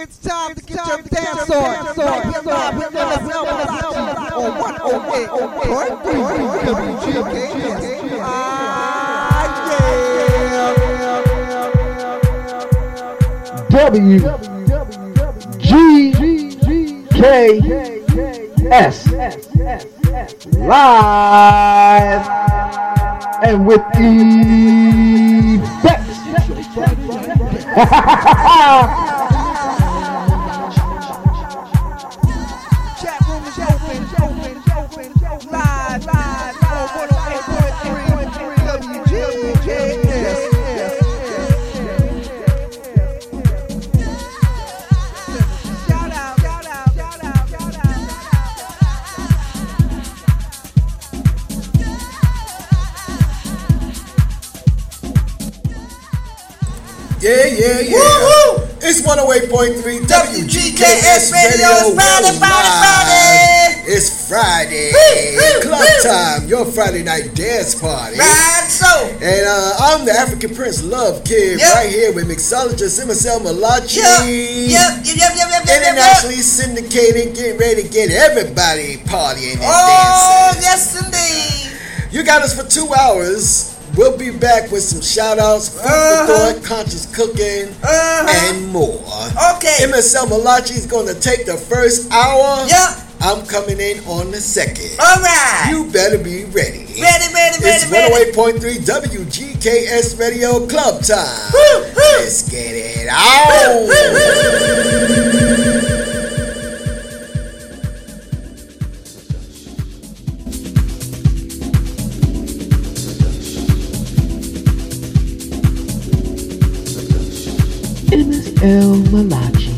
It's time to get your dance on. Right here live with MSL Malachi on 108.3 WGKS. Ah, WGKS live and with effects. 108.3 WGKS Radio. Friday, Friday, Friday. It's Friday. Woo, woo, Club woo. time. Your Friday night dance party. Right so. And uh, I'm the African Prince Love Kid Yep. right here with mixologist MSL Malachi. Yep, yep, yep, yep, yep, yep, yep, yep. Internationally syndicated, getting ready to get everybody partying and Oh, dancing. yes, indeed. You got us for two hours. We'll be back with some shout outs, food Uh-huh. for thought, conscious cooking, Uh-huh. and more. Okay. MSL Malachi is going to take the first hour. Yep. I'm coming in on the second. All right. You better be ready. Ready, ready, It's ready, ready. 108.3 WGKS Radio Club Time. Woo, woo. Let's get it on. MSL Malachi Masterly.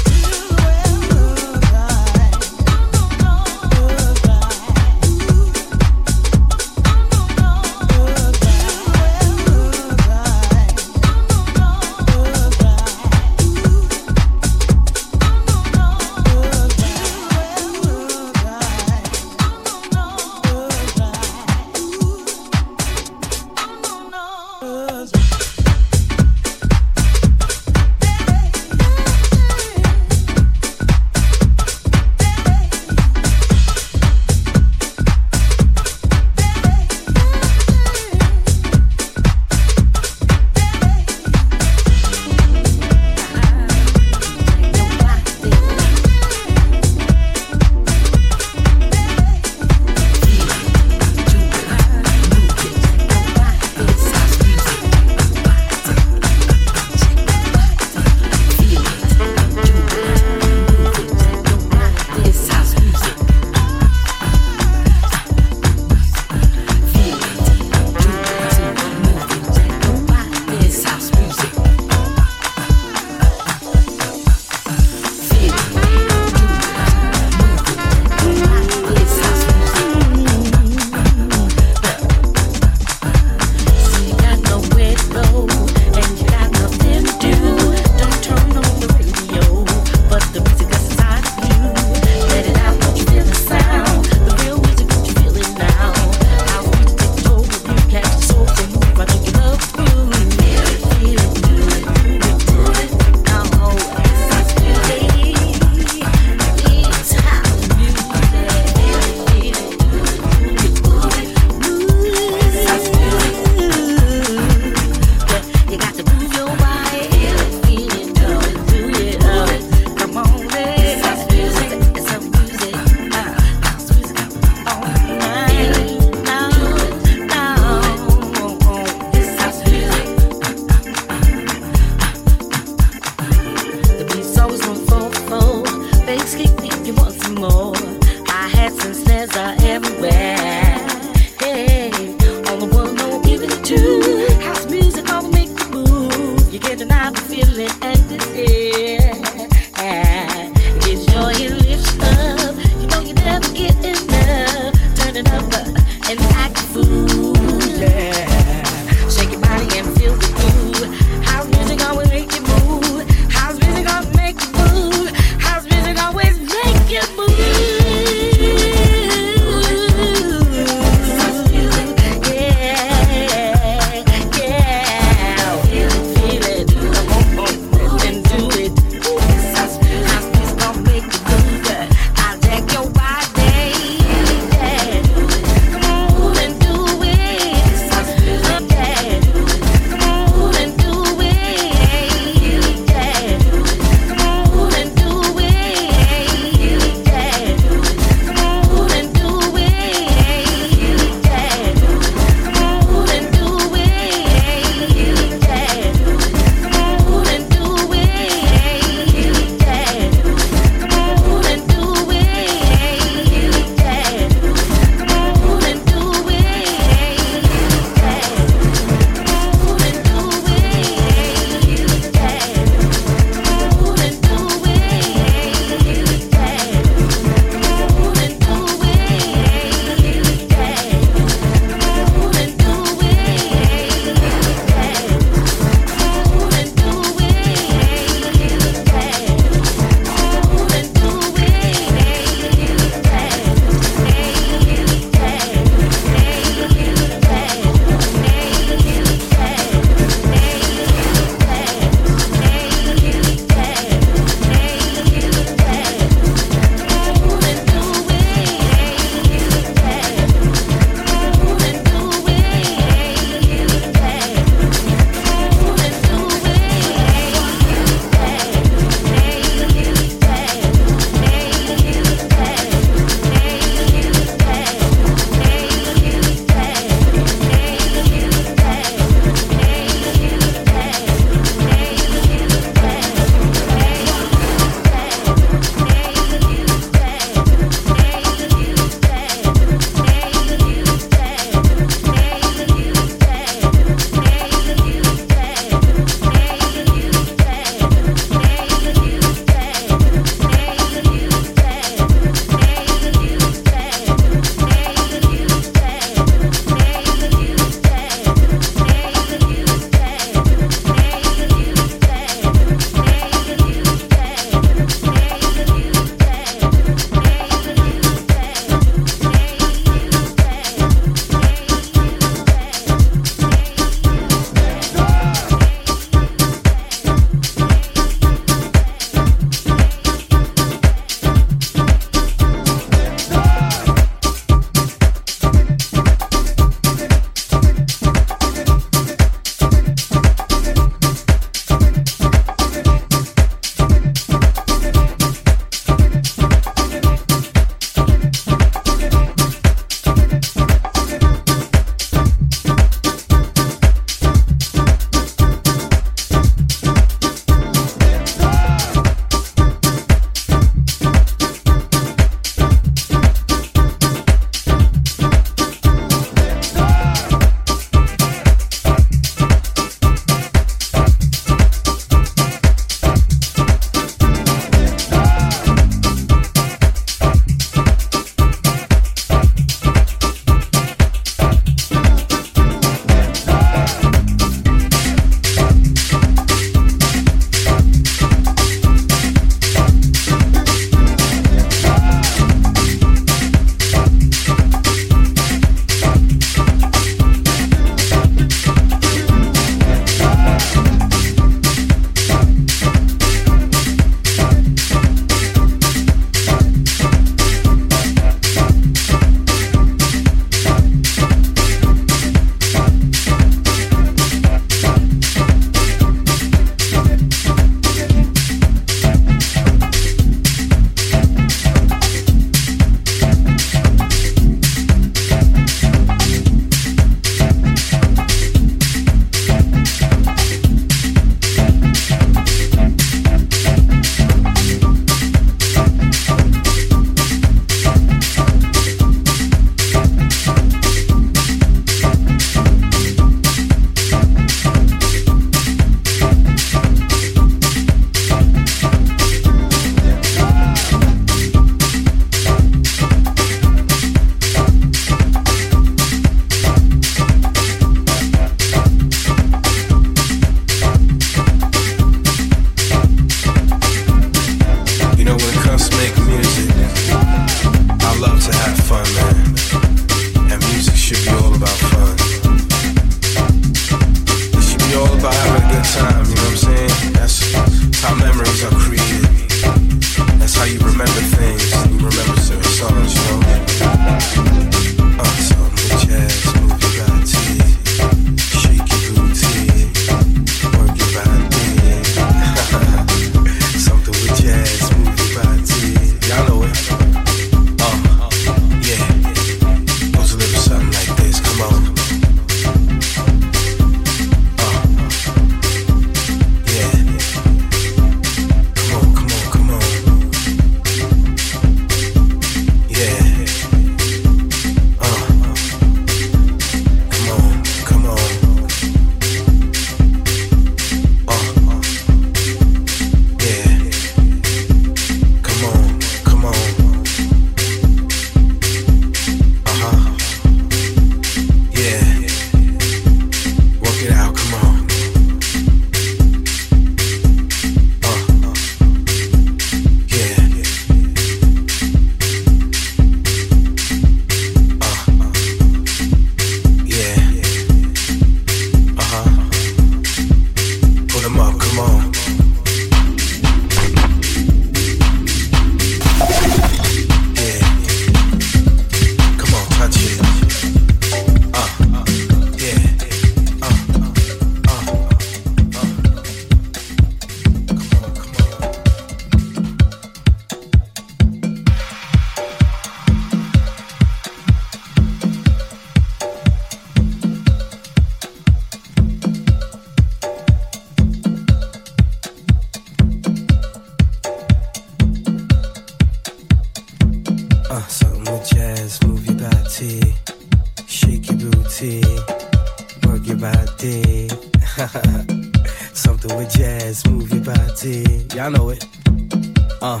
Uh.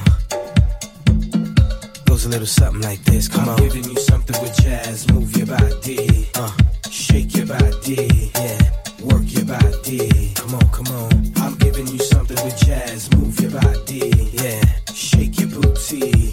Goes a little something like this. Come I'm on. giving you something with jazz. Move your body. Uh. Shake your body. Yeah. Work your body. Come on, come on. I'm giving you something with jazz. Move your body. Yeah. Shake your booty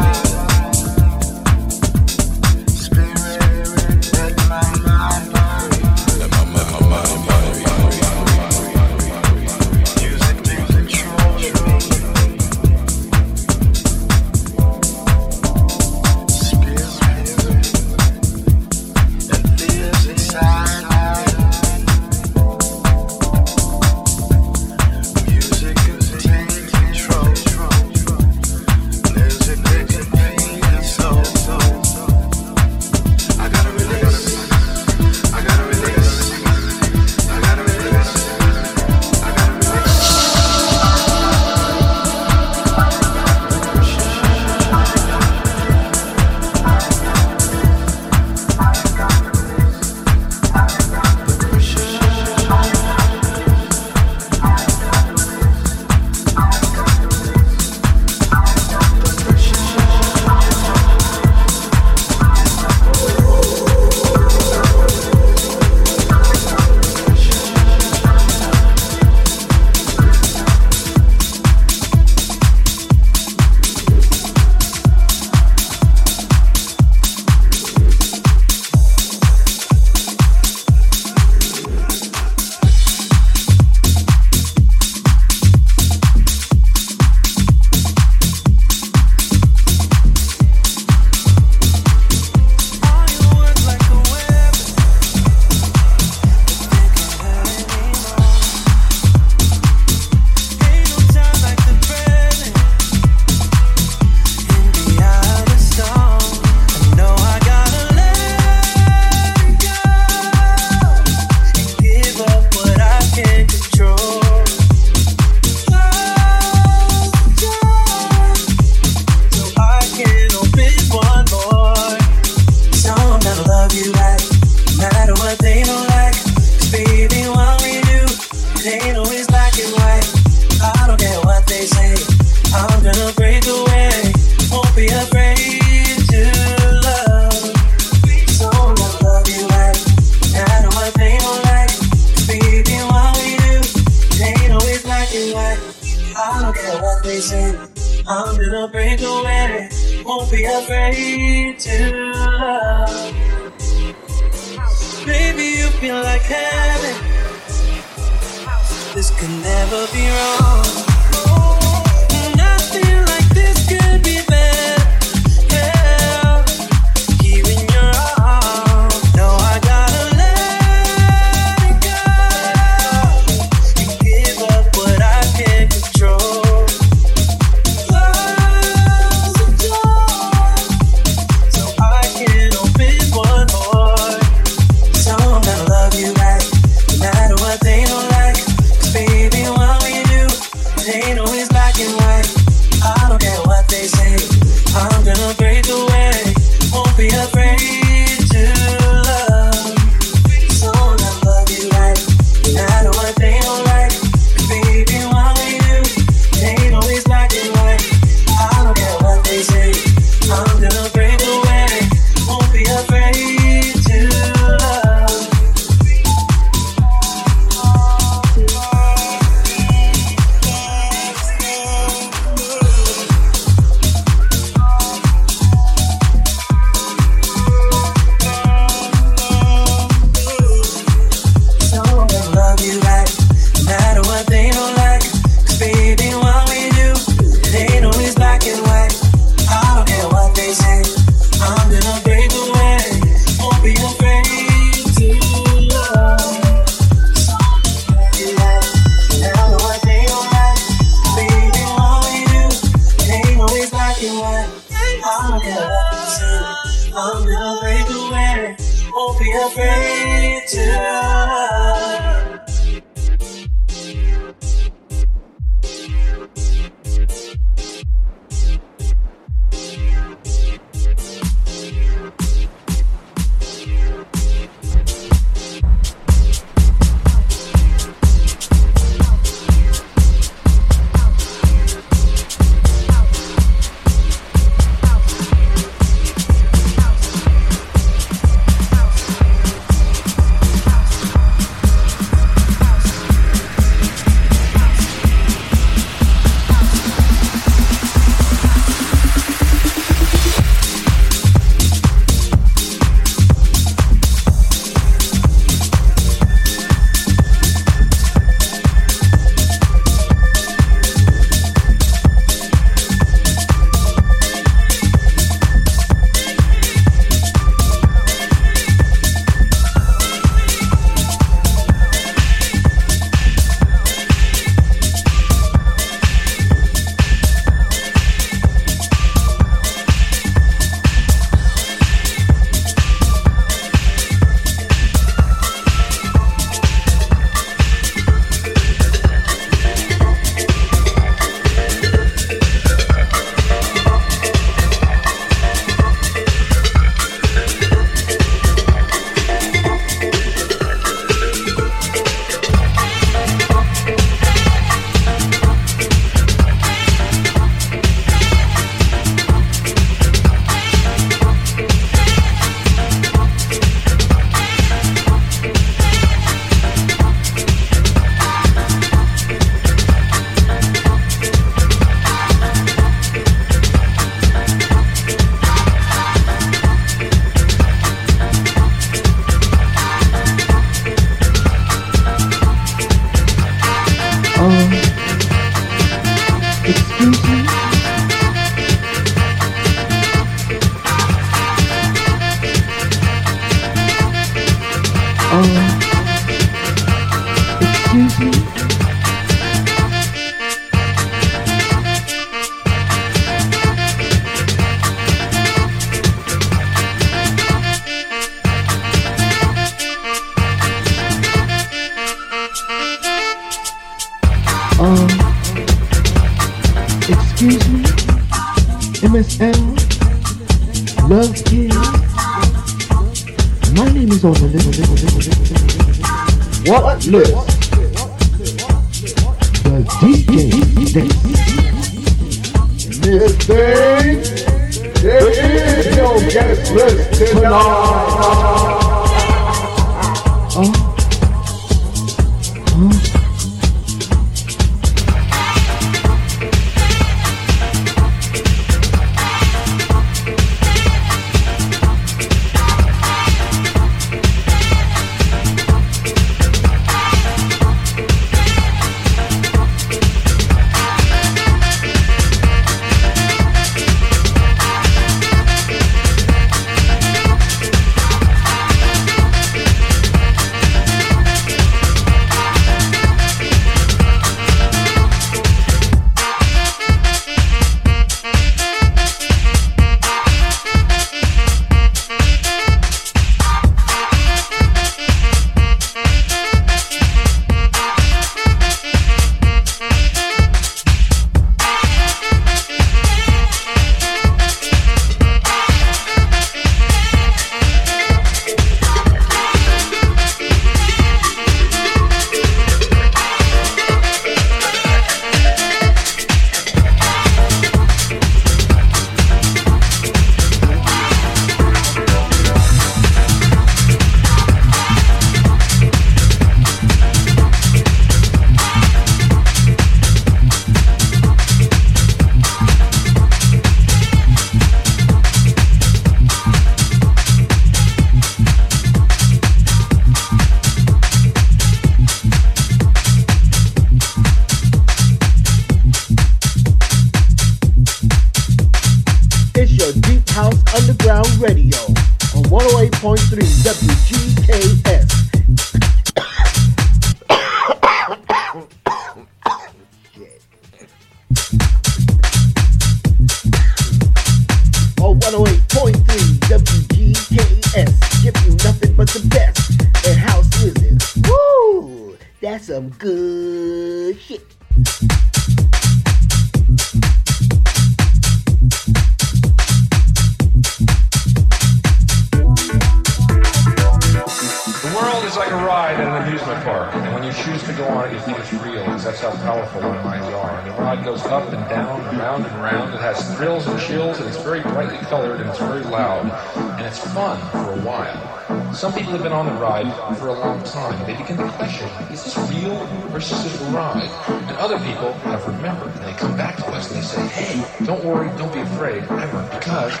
because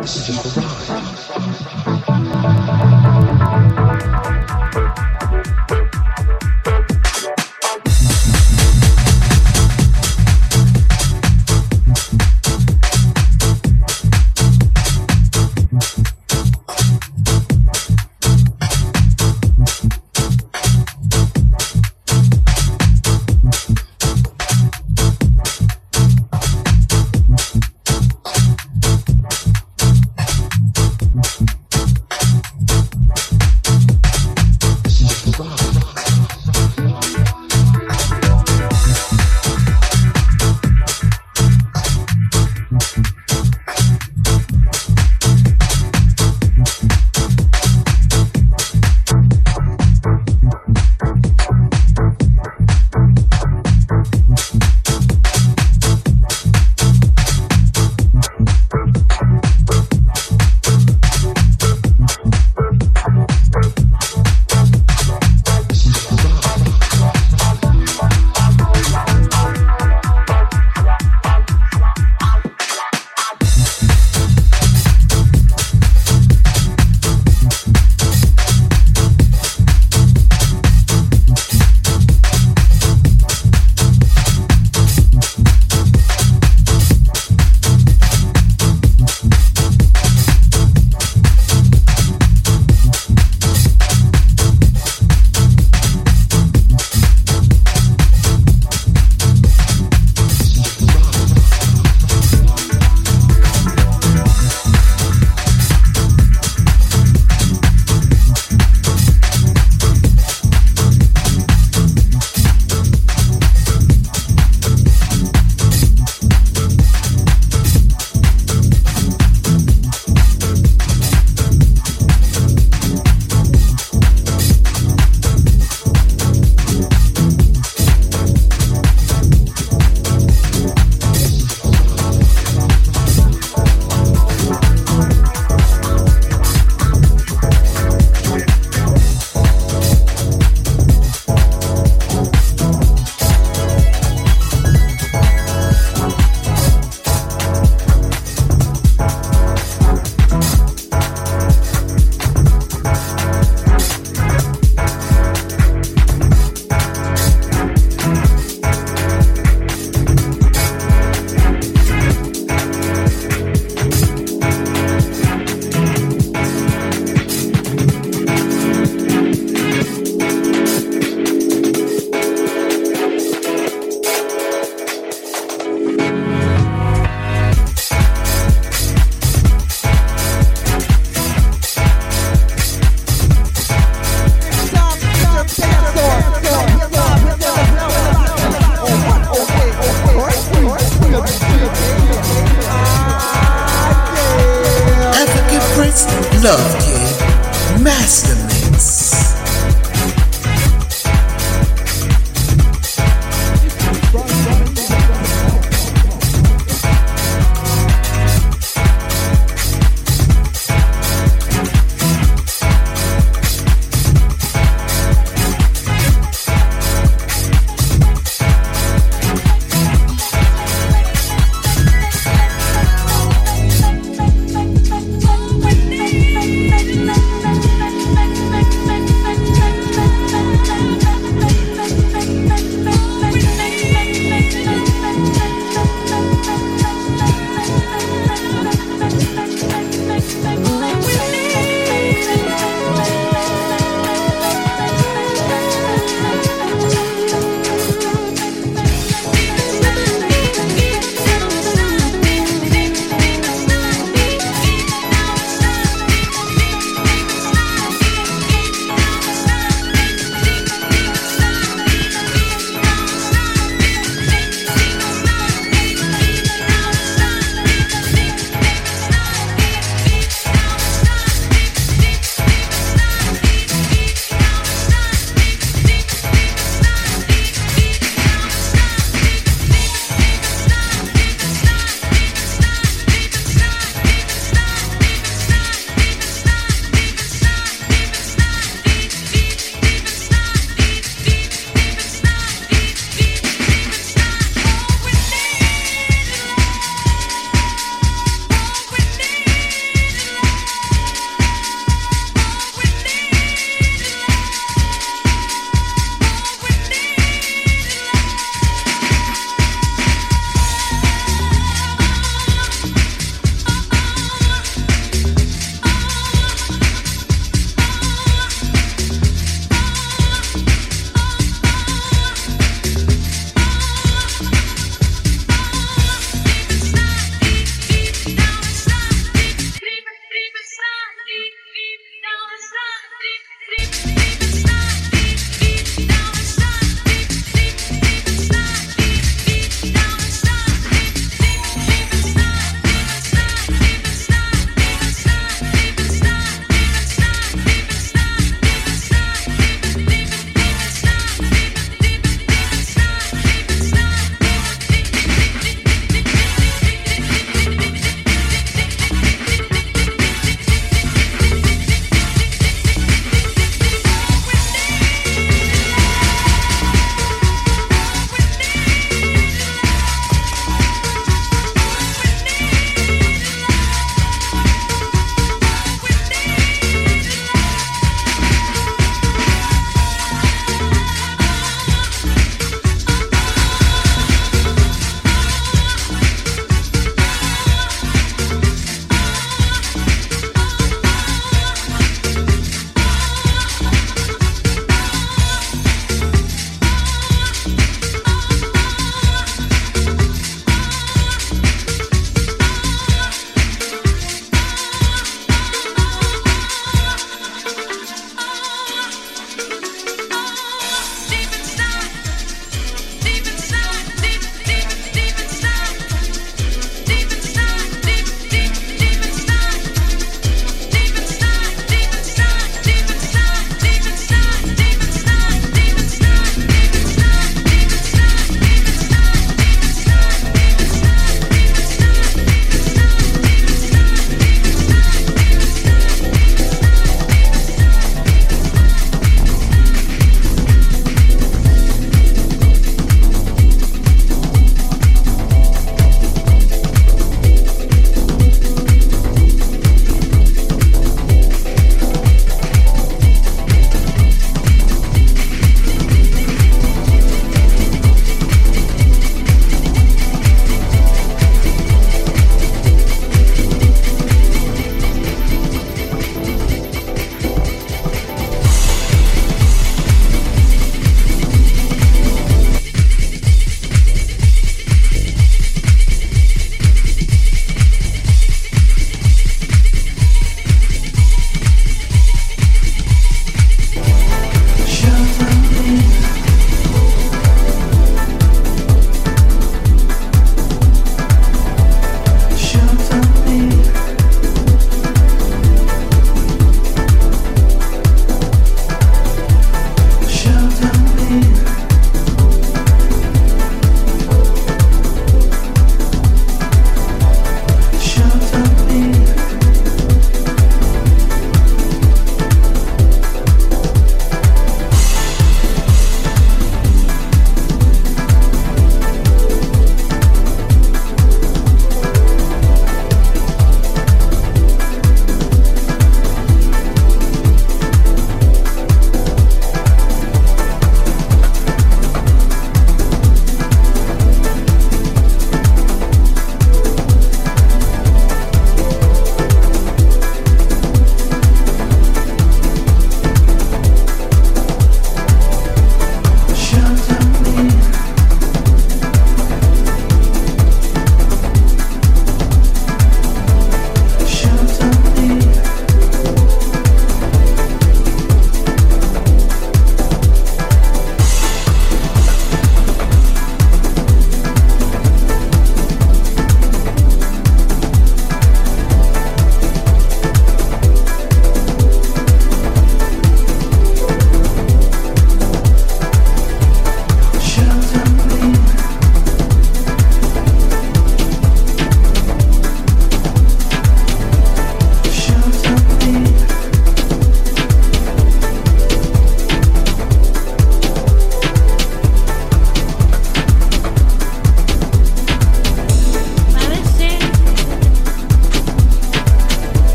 this is just a ride.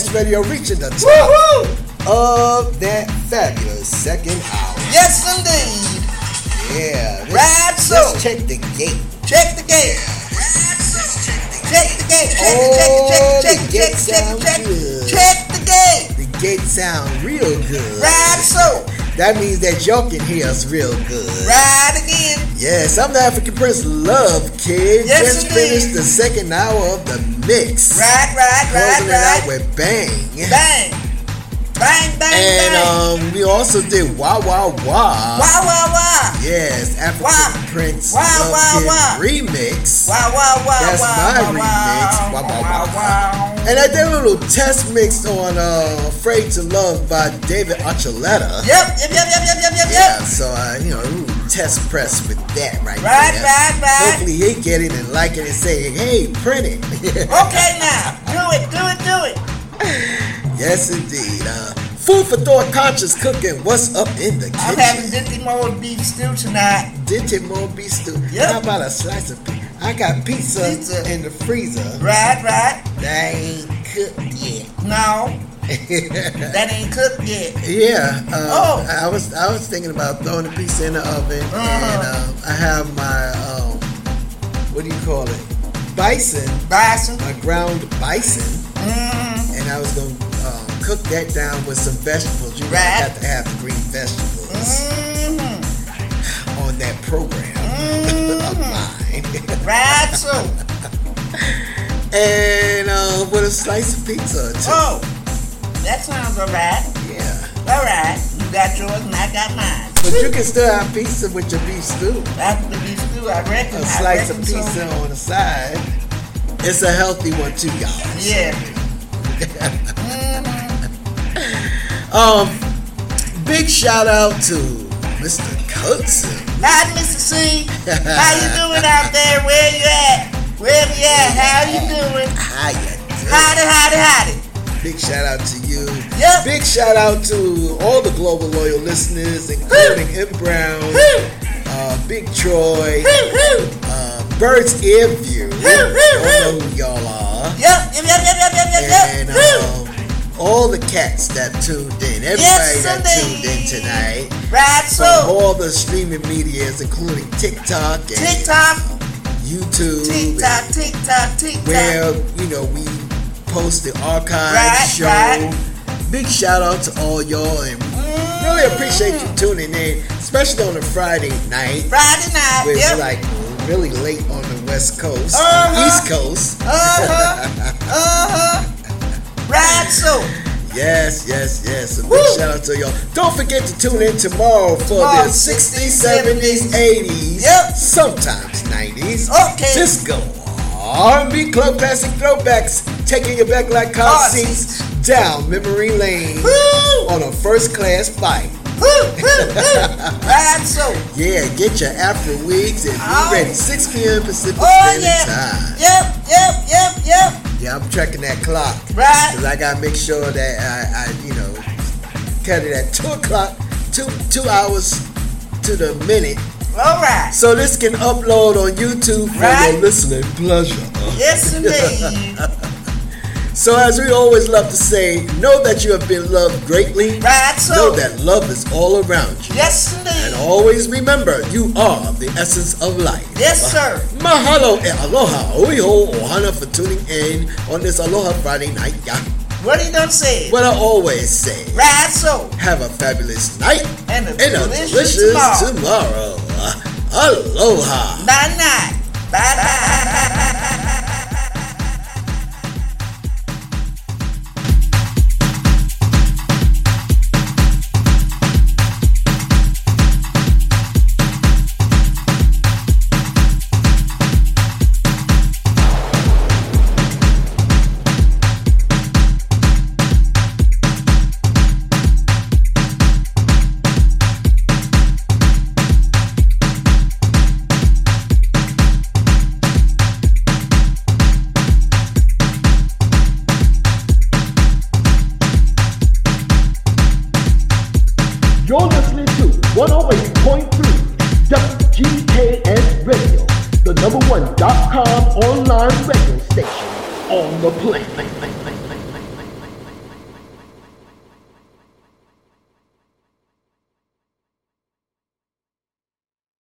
WGKS Radio reaching the top of that fabulous second hour. Yes, indeed. Yeah. let's- Right, so. Let's check the gate. Check the gate. Check the gate. Check Oh, check the it, check it, check gate check check good. Check the gate. The gate sound real good. Right, so. That means that y'all can hear us real good. Right again. Yes, I'm the African Prince Love Kid. Yes, Just indeed. finished the second hour of the mix. Right, right, Closing right, it out with bang. Bang. Bang, bang, And bang. um, we also did Wah Wah Wah. Wow, wow, wow. Yes, African Wah. Prince Wah, Love wah, Kid wah. remix. Wow, wow, wow, That's wow, my wow, remix. Wow, wow, wow, wow. And I did a little test mix on uh, Afraid to Love by David Archuleta. Yep, yep, yep, yep, yep, yep, yep, Yeah, so uh, you know, a test press with that right, Right, there. right, right. Hopefully he get it and like it and say, hey, print it. Okay, now. Do it, do it, do it. yes, indeed. Uh, food for thought, conscious cooking. What's up in the kitchen? I'm having Dinty Moore beef stew tonight. Did it more beef stew? Yep. How about a slice of pizza? I got pizza, Pizza. in the freezer. Right, right. That ain't cooked yet. No, that ain't cooked yet. yeah. Uh, Oh. I was I was thinking about throwing the pizza in the oven, Uh-huh. and um, I have my um, what do you call it? Bison, Bison. my ground bison, Mm, and I was gonna um, cook that down with some vegetables. You Right. got to have the green vegetables mm, on that program of mine. right, so. and uh, with a slice of pizza two. Oh, that sounds alright. Yeah. Alright, you got yours and I got mine. But you can still have pizza with your beef stew. After the beef stew, I reckon. A slice of pizza So. on the side. It's a healthy one too, y'all. Yeah. Um, big shout out to Mr. Cookson. Not Mr. C. How you doing out there? Where you at? Where you at? How you doing? How you doing? Howdy, howdy, howdy. Big shout out to you. Yep. Big shout out to all the global loyal listeners, including M. Brown, uh, Big Troy, uh, Bird's Ear View. I know who y'all are. Yep, yep, yep, yep, yep, yep, yep, And um, all the cats that tuned in, everybody Yes, that tuned in tonight, Right, so all the streaming medias, including TikTok and TikTok, YouTube, TikTok, TikTok, TikTok. where you know we post the archive Right, show. right. Big shout out to all y'all, and really appreciate you tuning in, especially on a Friday night. Friday night, where yep. like really late on the West Coast, Uh-huh. East Coast. Uh-huh. uh-huh. Right, so. Yes, yes, yes. A big Woo. shout out to y'all. Don't forget to tune in tomorrow for Tomorrow, the 60s, 60s, 70s, 80s, Yep. sometimes 90s. Okay. Disco, R&B, club classic throwbacks, taking you back like car seats down memory lane Woo. on a first class flight. Right, so. Yeah, get your Afro wigs and be Oh. ready. 6 p.m. Pacific Oh, Standard yeah. Time. Yep, yep, yep, yep. Yeah, I'm tracking that clock. Right. Cause I gotta make sure that I, I you know, cut it at two o'clock, two two hours to the minute, All right. so this can upload on YouTube for Right. your listening pleasure. Yes, indeed. So as we always love to say, know that you have been loved greatly. Right, so. Know that love is all around you. Yes, indeed. And always remember, you are the essence of life. Yes, sir. Mahalo e aloha oiho ohana for tuning in on this Aloha Friday night. Yeah. What he done said? What I always say. Right, so. Have a fabulous night And a and a delicious delicious tomorrow. tomorrow. Aloha. Bye night. Bye bye.